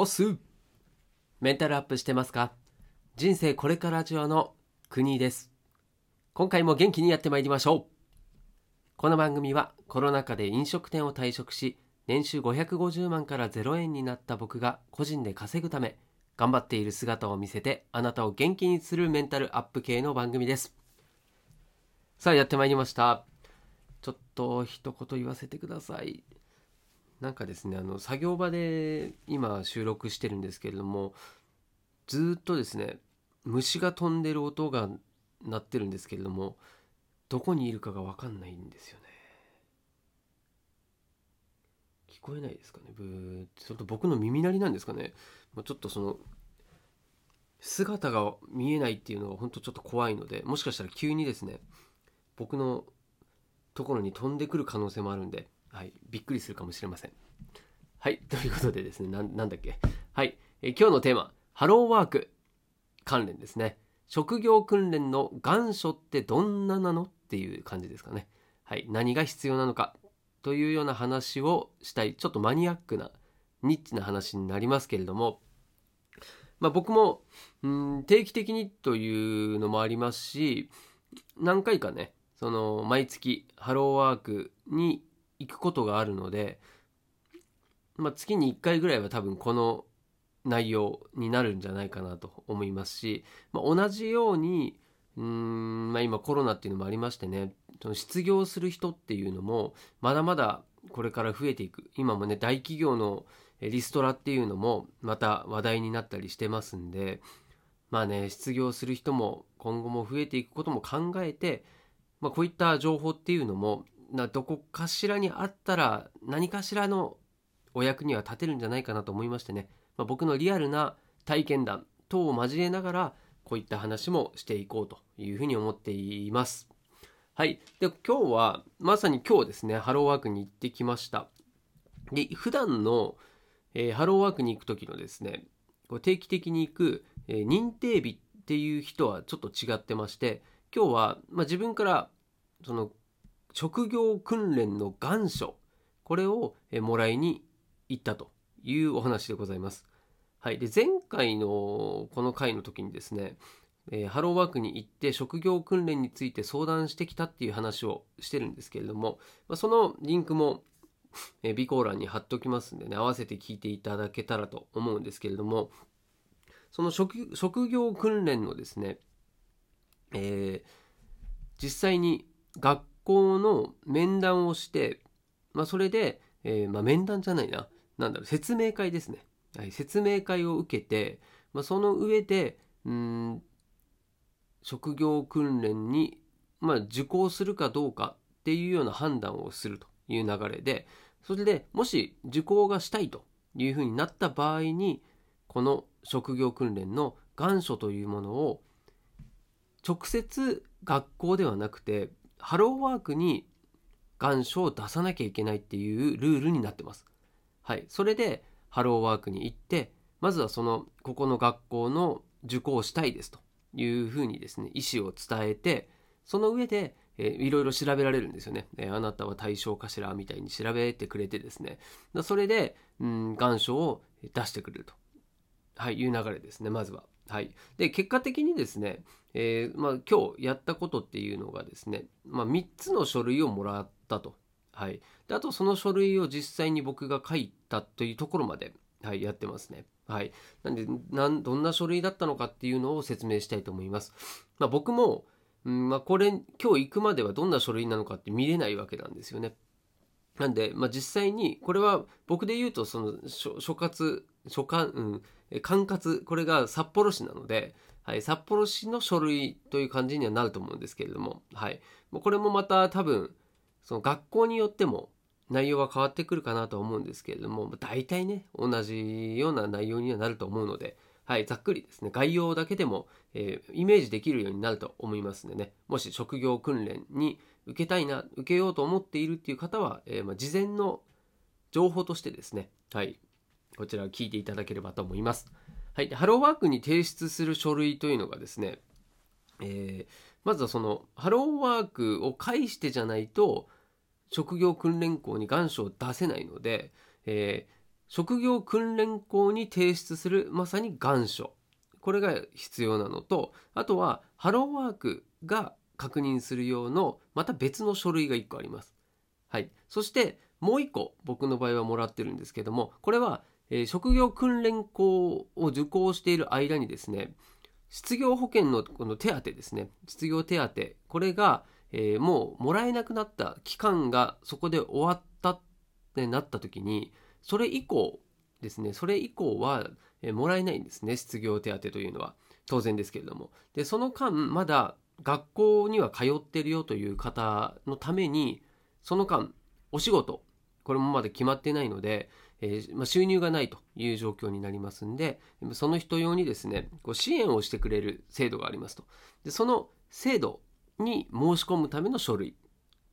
おっす。メンタルアップしてますか？人生これからジオの国です。今回も元気にやってまいりましょう。この番組はコロナ禍で飲食店を退職し年収550万から0円になった僕が個人で稼ぐため頑張っている姿を見せてあなたを元気にするメンタルアップ系の番組です。さあやってまいりました。ちょっと一言言わせてください。なんかですねあの作業場で今収録してるんですけれどもずっとですね虫が飛んでる音が鳴ってるんですけれどもどこにいるかが分かんないんですよね。聞こえないですかねブーって。それと僕の耳鳴りなんですかね。もうちょっとその姿が見えないっていうのが本当ちょっと怖いのでもしかしたら急にですね僕のところに飛んでくる可能性もあるんではい、びっくりするかもしれません。はい、ということでですね、ななんだっけ。はい、え今日のテーマ、ハローワーク関連ですね。職業訓練の願書ってどんななのっていう感じですかね。はい、何が必要なのかというような話をしたい、ちょっとマニアックな、ニッチな話になりますけれども、まあ、僕もん定期的にというのもありますし、何回かね、その毎月ハローワークに行くことがあるので、まあ、月に1回ぐらいは多分この内容になるんじゃないかなと思いますし、まあ、同じようにうん、まあ、今コロナっていうのもありましてねその失業する人っていうのもまだまだこれから増えていく。今もね大企業のリストラっていうのもまた話題になったりしてますんでまあね失業する人も今後も増えていくことも考えて、まあ、こういった情報っていうのもなどこかしらにあったら何かしらのお役には立てるんじゃないかなと思いましてね、まあ、僕のリアルな体験談等を交えながらこういった話もしていこうというふうに思っています。はい。で、今日は、まさに今日ですね、ハローワークに行ってきました。で、普段の、えー、ハローワークに行く時のですね、こう定期的に行く、えー、認定日っていう人はちょっと違ってまして、今日は、まあ、自分からその職業訓練の願書これをもらいに行ったというお話でございます。はい、で前回のこの回の時にですね、えー、ハローワークに行って職業訓練について相談してきたっていう話をしてるんですけれども、まあ、そのリンクも、え、備考欄に貼っておきますんでね合わせて聞いていただけたらと思うんですけれどもその職職業訓練のですね、えー、実際に学校の面談をして、まあ、それで、えー、まあ、面談じゃないな、なんだろう、説明会ですね。はい、説明会を受けて、まあ、その上で、うん、職業訓練に、まあ、受講するかどうかっていうような判断をするという流れで、それでもし受講がしたいというふうになった場合に、この職業訓練の願書というものを直接学校ではなくてハローワークに願書を出さなきゃいけないっていうルールになってます。はい。それで、ハローワークに行って、まずはその、ここの学校の受講したいですというふうにですね、意思を伝えて、その上で、えー、いろいろ調べられるんですよね。えー、あなたは対象かしらみたいに調べてくれてですね。それで、うん、願書を出してくれると。はい、いう流れですね、まずは。はい。で、結果的にですね、えー、まあ、今日やったことっていうのがですね、まあ、3つの書類をもらったと。はい。で、あとその書類を実際に僕が書いたというところまで、はい、やってますね。はい。なんで、なんどんな書類だったのかっていうのを説明したいと思います。まあ、僕も、うんま、これ、今日行くまではどんな書類なのかって見れないわけなんですよね。なんで、まあ、実際に、これは僕で言うと、その、所轄、所管、うん、管轄、これが札幌市なので、はい、札幌市の書類という感じにはなると思うんですけれども、はい。これもまた多分、その学校によっても内容は変わってくるかなと思うんですけれども、大体ね、同じような内容にはなると思うので、はい、ざっくりですね、概要だけでも、えー、イメージできるようになると思いますのでね、もし職業訓練に受けたいな、受けようと思っているっていう方は、えー、まあ、事前の情報としてですね、はい、こちらを聞いていただければと思います。はい、ハローワークに提出する書類というのがですね、えー、まずはそのハローワークを介してじゃないと職業訓練校に願書を出せないので、えー、職業訓練校に提出するまさに願書これが必要なのとあとはハローワークが確認する用のまた別の書類が1個あります。はい、そしてもう1個僕の場合はもらってるんですけどもこれは、え、職業訓練校を受講している間にですね失業保険のこの手当ですね失業手当これが、えー、もうもらえなくなった期間がそこで終わったってなった時にそれ以降ですねそれ以降は、えー、もらえないんですね失業手当というのは。当然ですけれども。でその間まだ学校には通ってるよという方のためにその間お仕事これもまだ決まってないので、えー、まあ、収入がないという状況になりますんでその人用にですねこう支援をしてくれる制度がありますとでその制度に申し込むための書類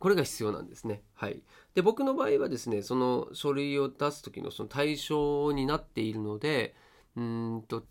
これが必要なんですね。はい。で、僕の場合はですね、その書類を出す時のその対象になっているので、うんと、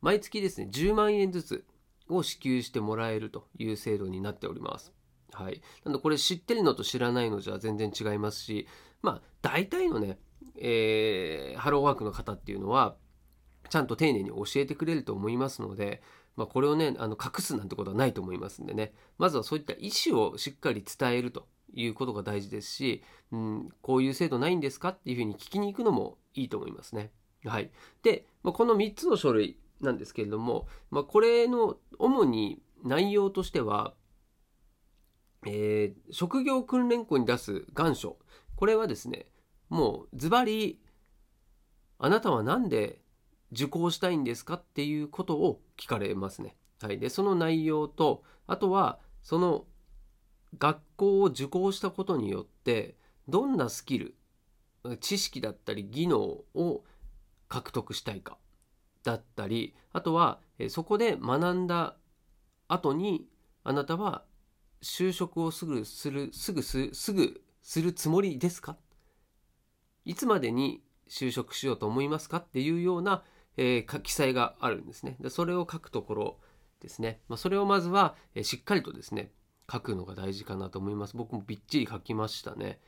毎月ですね、10万円ずつを支給してもらえるという制度になっております。はい。なので、これ知ってるのと知らないのじゃ全然違いますし、まあ、大体のね、えー、ハローワークの方っていうのは、ちゃんと丁寧に教えてくれると思いますので、まあ、これをね、あの隠すなんてことはないと思いますんでね、まずはそういった意思をしっかり伝えるということが大事ですし、うん、こういう制度ないんですかっていうふうに聞きに行くのもいいと思いますね。はい。で、まあ、この3つの書類なんですけれども、まあ、これの主に内容としては、えー、職業訓練校に出す願書。これはですね、もうズバリ、あなたは何で受講したいんですかっていうことを聞かれますね。はい。で、その内容と、あとは、その学校を受講したことによって、どんなスキル、知識だったり技能を獲得したいかだったり、あとは、そこで学んだ後に、あなたは就職をすぐする、すぐすすぐするつもりですかいつまでに就職しようと思いますかっていうようなえー、記載があるんですね。でそれを書くところですね。まあ、それをまずは、え、しっかりとですね、書くのが大事かなと思います。僕もびっちり書きましたね。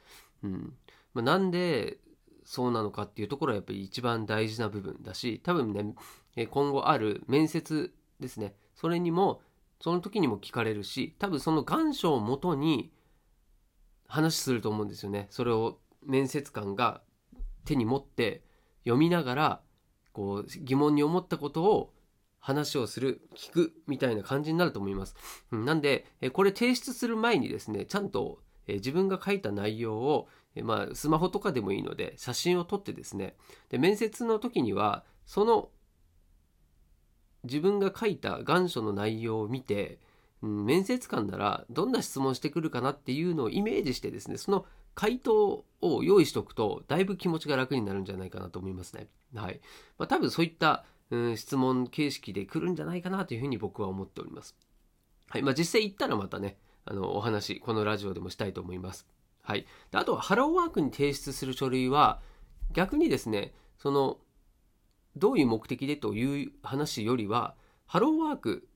うん。まあ、なんでそうなのかっていうところはやっぱり一番大事な部分だし、多分ね、今後ある面接ですね。それにも、その時にも聞かれるし、多分その願書をもとに話すると思うんですよね。それを面接官が手に持って読みながらこう疑問に思ったことを話をする聞くみたいな感じになると思います。なんでこれ提出する前にですねちゃんと自分が書いた内容をまあスマホとかでもいいので写真を撮ってですねで面接の時にはその自分が書いた願書の内容を見て、面接官ならどんな質問してくるかなっていうのをイメージしてですねその回答を用意しておくと、だいぶ気持ちが楽になるんじゃないかなと思いますね。はい。まあ、多分そういった、うん、質問形式で来るんじゃないかなというふうに僕は思っております。はい。まあ、実際行ったらまたね、あの、お話、このラジオでもしたいと思います。はい。であとは、ハローワークに提出する書類は、逆にですね、その、どういう目的でという話よりは、ハローワーク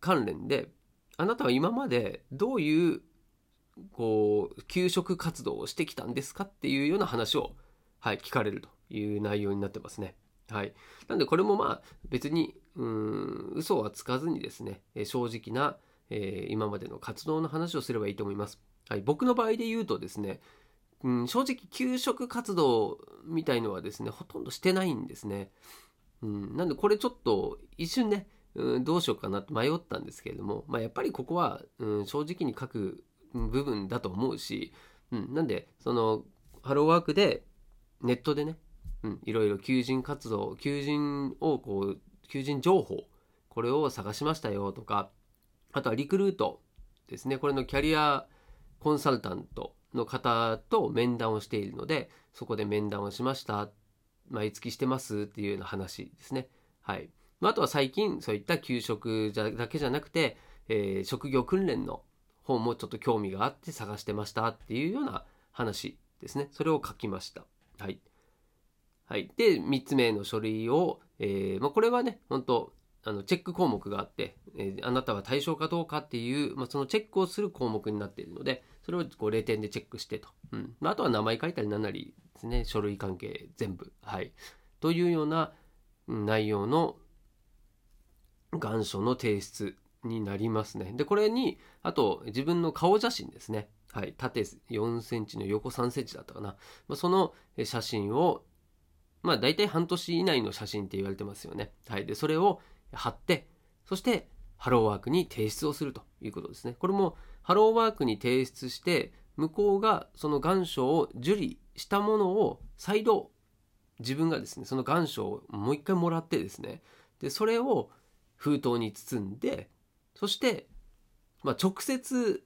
関連で、あなたは今までどういうこう給食活動をしてきたんですかっていうような話を、はい、聞かれるという内容になってますね。はい、なんでこれもまあ別にうん嘘はつかずにですね正直な、えー、今までの活動の話をすればいいと思います。はい、僕の場合で言うとですね、うん、正直給食活動みたいのはですねほとんどしてないんですね。うん、なんでこれちょっと一瞬ね、うん、どうしようかなって迷ったんですけれども、まあ、やっぱりここは、うん、正直に書く部分だと思うし、うん、なんでそのハローワークでネットでね、うん、いろいろ求人活動求人をこう求人情報これを探しましたよとかあとはリクルートですね。これのキャリアコンサルタントの方と面談をしているのでそこで面談をしました。毎月してますっていうような話ですね。はい。あとは最近そういった給食だけじゃなくて、えー、職業訓練の本もちょっと興味があって探してましたっていうような話ですね。それを書きました。はい。はい。で、3つ目の書類を、えー、まあ、これはね、本当あのチェック項目があって、えー、あなたは対象かどうかっていう、まあ、そのチェックをする項目になっているので、それをこう0点でチェックしてと、うんまあ、あとは名前書いたり何なりですね書類関係全部はいというような内容の願書の提出になりますねでこれにあと自分の顔写真ですねはい、縦4センチの横3センチだったかな、まあ、その写真をまあ大体半年以内の写真って言われてますよね。はい。で、それを貼って、そしてハローワークに提出をするということですね。これもハローワークに提出して、向こうがその願書を受理したものを再度自分がですね、その願書をもう一回もらってですね、で、それを封筒に包んで、そして、まあ、直接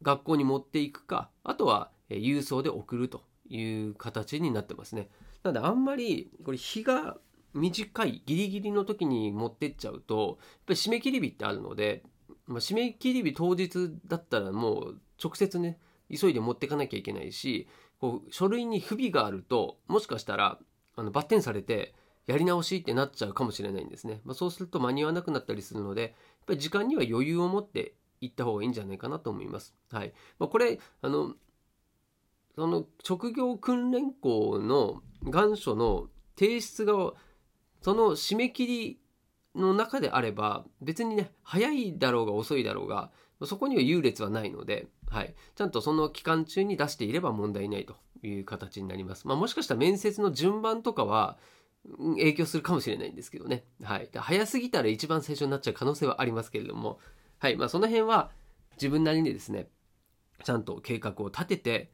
学校に持っていくか、あとは郵送で送るという形になってますね。なのであんまりこれ日が短いギリギリの時に持ってっちゃうとやっぱり締め切り日ってあるので、まあ、締め切り日当日だったらもう直接ね急いで持ってかなきゃいけないしこう書類に不備があるともしかしたらあのバッテンされてやり直しってなっちゃうかもしれないんですね、まあ、そうすると間に合わなくなったりするのでぱり時間には余裕を持って行った方がいいんじゃないかなと思います。はいまあ、これあのその職業訓練校の願書の提出がその締め切りの中であれば別にね早いだろうが遅いだろうがそこには優劣はないので、はい、ちゃんとその期間中に出していれば問題ないという形になります。まあ、もしかしたら面接の順番とかは影響するかもしれないんですけどね。はい、早すぎたら一番最初になっちゃう可能性はありますけれども、はい。まあ、その辺は自分なりにですねちゃんと計画を立てて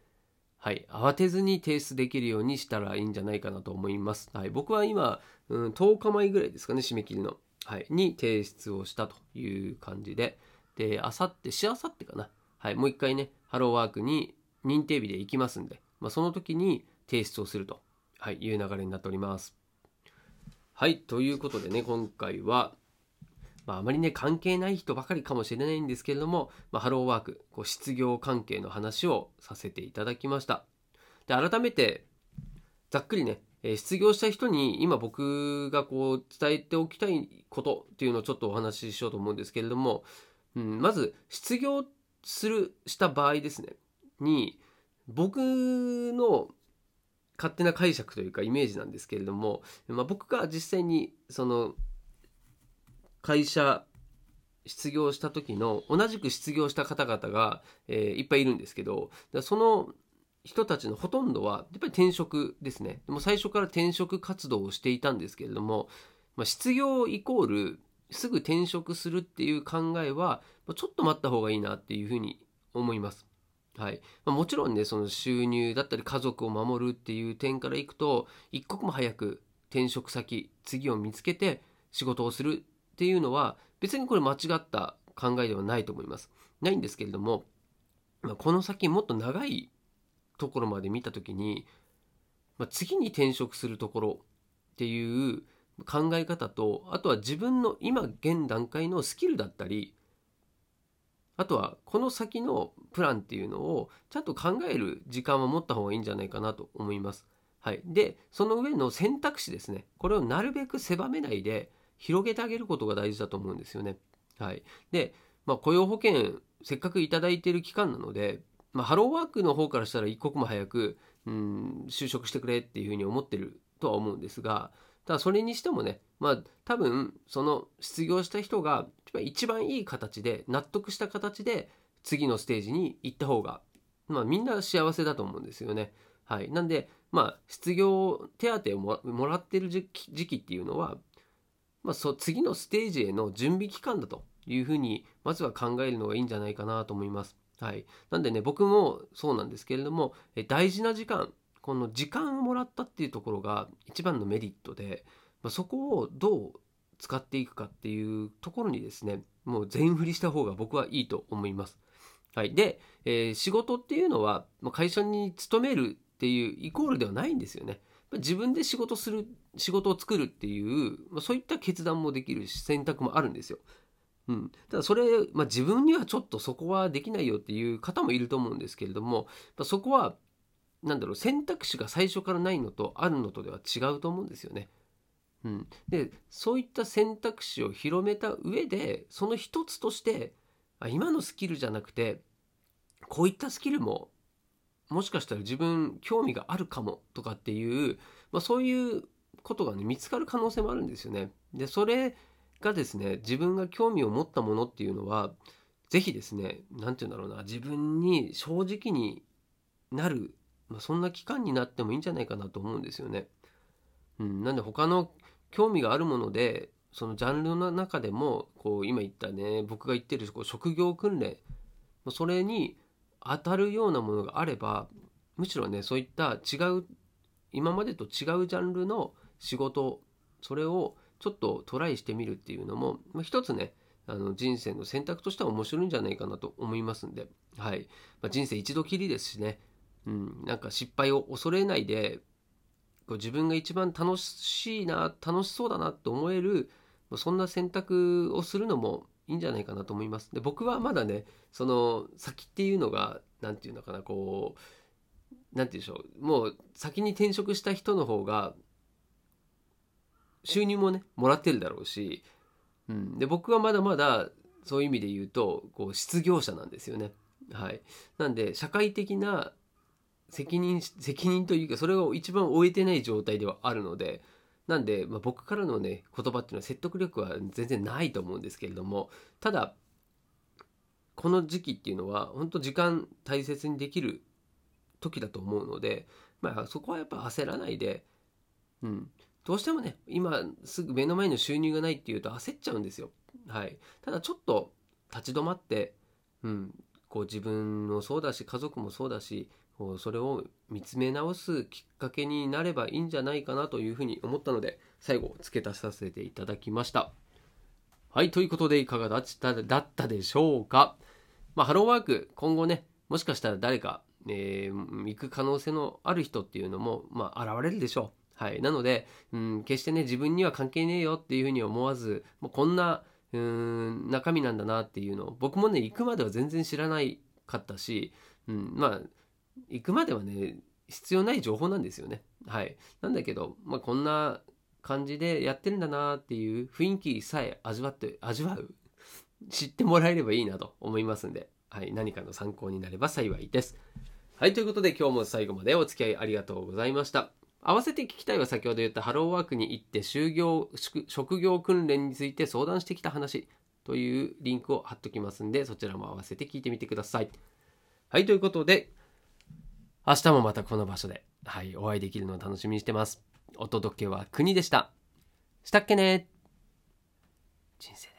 はい、慌てずに提出できるようにしたらいいんじゃないかなと思います。はい、僕は今、うん、10日前ぐらいですかね、締め切りの、はい、に提出をしたという感じで、で、あさって、しあさってかな、はい、もう一回ね、ハローワークに認定日で行きますんで、まあ、その時に提出をすると、はい、いう流れになっております。はい、ということでね、今回は、まあ、あまりね、関係ない人ばかりかもしれないんですけれども、まあ、ハローワーク、こう失業関係の話をさせていただきました。で、改めて、ざっくりね、え失業した人に今僕がこう伝えておきたいことっていうのをちょっとお話ししようと思うんですけれども、うん、まず失業するした場合ですねに僕の勝手な解釈というかイメージなんですけれども、まあ、僕が実際にその会社失業した時の同じく失業した方々が、えー、いっぱいいるんですけどその人たちのほとんどはやっぱり転職ですねでも最初から転職活動をしていたんですけれども、まあ、失業イコールすぐ転職するっていう考えはちょっと待った方がいいなっていうふうに思います。はいまあ、もちろんねその収入だったり家族を守るっていう点からいくと一刻も早く転職先次を見つけて仕事をするっていうのは別にこれ間違った考えではないと思います。ないんですけれども、まあ、この先もっと長いところまで見た時に、まあ、次に転職するところっていう考え方とあとは自分の今現段階のスキルだったりあとはこの先のプランっていうのをちゃんと考える時間は持った方がいいんじゃないかなと思います。はい、でその上の選択肢ですねこれをなるべく狭めないで広げてあげることが大事だと思うんですよね。はい、で、まあ、雇用保険せっかく頂いてる期間なので、まあ、ハローワークの方からしたら一刻も早く、うん、就職してくれっていうふうに思ってるとは思うんですがただそれにしてもねまあ多分その失業した人が一番いい形で納得した形で次のステージに行った方が、まあ、みんな幸せだと思うんですよね。はい、なんでまあ失業手当をもらってる時期っていうのはまあ、そ次のステージへの準備期間だというふうにまずは考えるのがいいんじゃないかなと思います。はい、なんでね僕もそうなんですけれども大事な時間この時間をもらったっていうところが一番のメリットで、まあ、そこをどう使っていくかっていうところにですねもう全振りした方が僕はいいと思います。はい、で、えー、仕事っていうのは会社に勤めるっていうイコールではないんですよね。自分で仕事する仕事を作るっていう、まあ、そういった決断もできるし選択もあるんですよ。うん、ただそれ、まあ、自分にはちょっとそこはできないよっていう方もいると思うんですけれども、まあ、そこは何だろう選択肢が最初からないのとあるのとでは違うと思うんですよね。うん、でそういった選択肢を広めた上でその一つとしてあ今のスキルじゃなくてこういったスキルももしかしたら自分興味があるかもとかっていう、まあ、そういうことがね見つかる可能性もあるんですよね。でそれがですね自分が興味を持ったものっていうのは是非ですね何て言うんだろうな自分に正直になる、ま、そんな期間になってもいいんじゃないかなと思うんですよね。うん、なんで他の興味があるものでそのジャンルの中でもこう今言ったね僕が言ってるこう職業訓練それに当たるようなものがあればむしろねそういった違う今までと違うジャンルの仕事それをちょっとトライしてみるっていうのも、まあ、一つねあの人生の選択としては面白いんじゃないかなと思いますんで、はい。まあ、人生一度きりですしね、うん、なんか失敗を恐れないでこう自分が一番楽しいな楽しそうだなと思えるそんな選択をするのもいいんじゃないかなと思います。で僕はまだねその先っていうのが何て言うのかなこう何て言うでしょうもう先に転職した人の方が収入もねもらってるだろうし、うん、で僕はまだまだそういう意味で言うとこう失業者なんですよね。はい、なんで社会的な責任責任というかそれを一番終えてない状態ではあるのでなんで、まあ、僕からのね言葉っていうのは説得力は全然ないと思うんですけれどもただこの時期っていうのは本当時間大切にできる時だと思うので、まあ、そこはやっぱ焦らないで、うん、どうしてもね今すぐ目の前の収入がないっていうと焦っちゃうんですよ。はい、ただちょっと立ち止まって、うん、こう自分もそうだし家族もそうだしそれを見つめ直すきっかけになればいいんじゃないかなというふうに思ったので最後付け足させていただきました。はいということでいかがだっただったでしょうか？まあハローワーク今後ねもしかしたら誰か、えー、行く可能性のある人っていうのもまあ現れるでしょう。はいなので、うん、決してね自分には関係ねえよっていうふうに思わずもうこんなうん中身なんだなっていうのを僕もね行くまでは全然知らないかったし、うん、まあ行くまではね必要ない情報なんですよね。はい、なんだけど、まあ、こんな感じでやってるんだなっていう雰囲気さえ味わって味わう知ってもらえればいいなと思いますんで、はい、何かの参考になれば幸いです。はい、ということで今日も最後までお付き合いありがとうございました。合わせて聞きたいは先ほど言ったハローワークに行って就業職業訓練について相談してきた話というリンクを貼っときますんでそちらも合わせて聞いてみてください。はい、ということで明日もまたこの場所で、はい、お会いできるのを楽しみにしてます。お届けは国でした。したっけね人生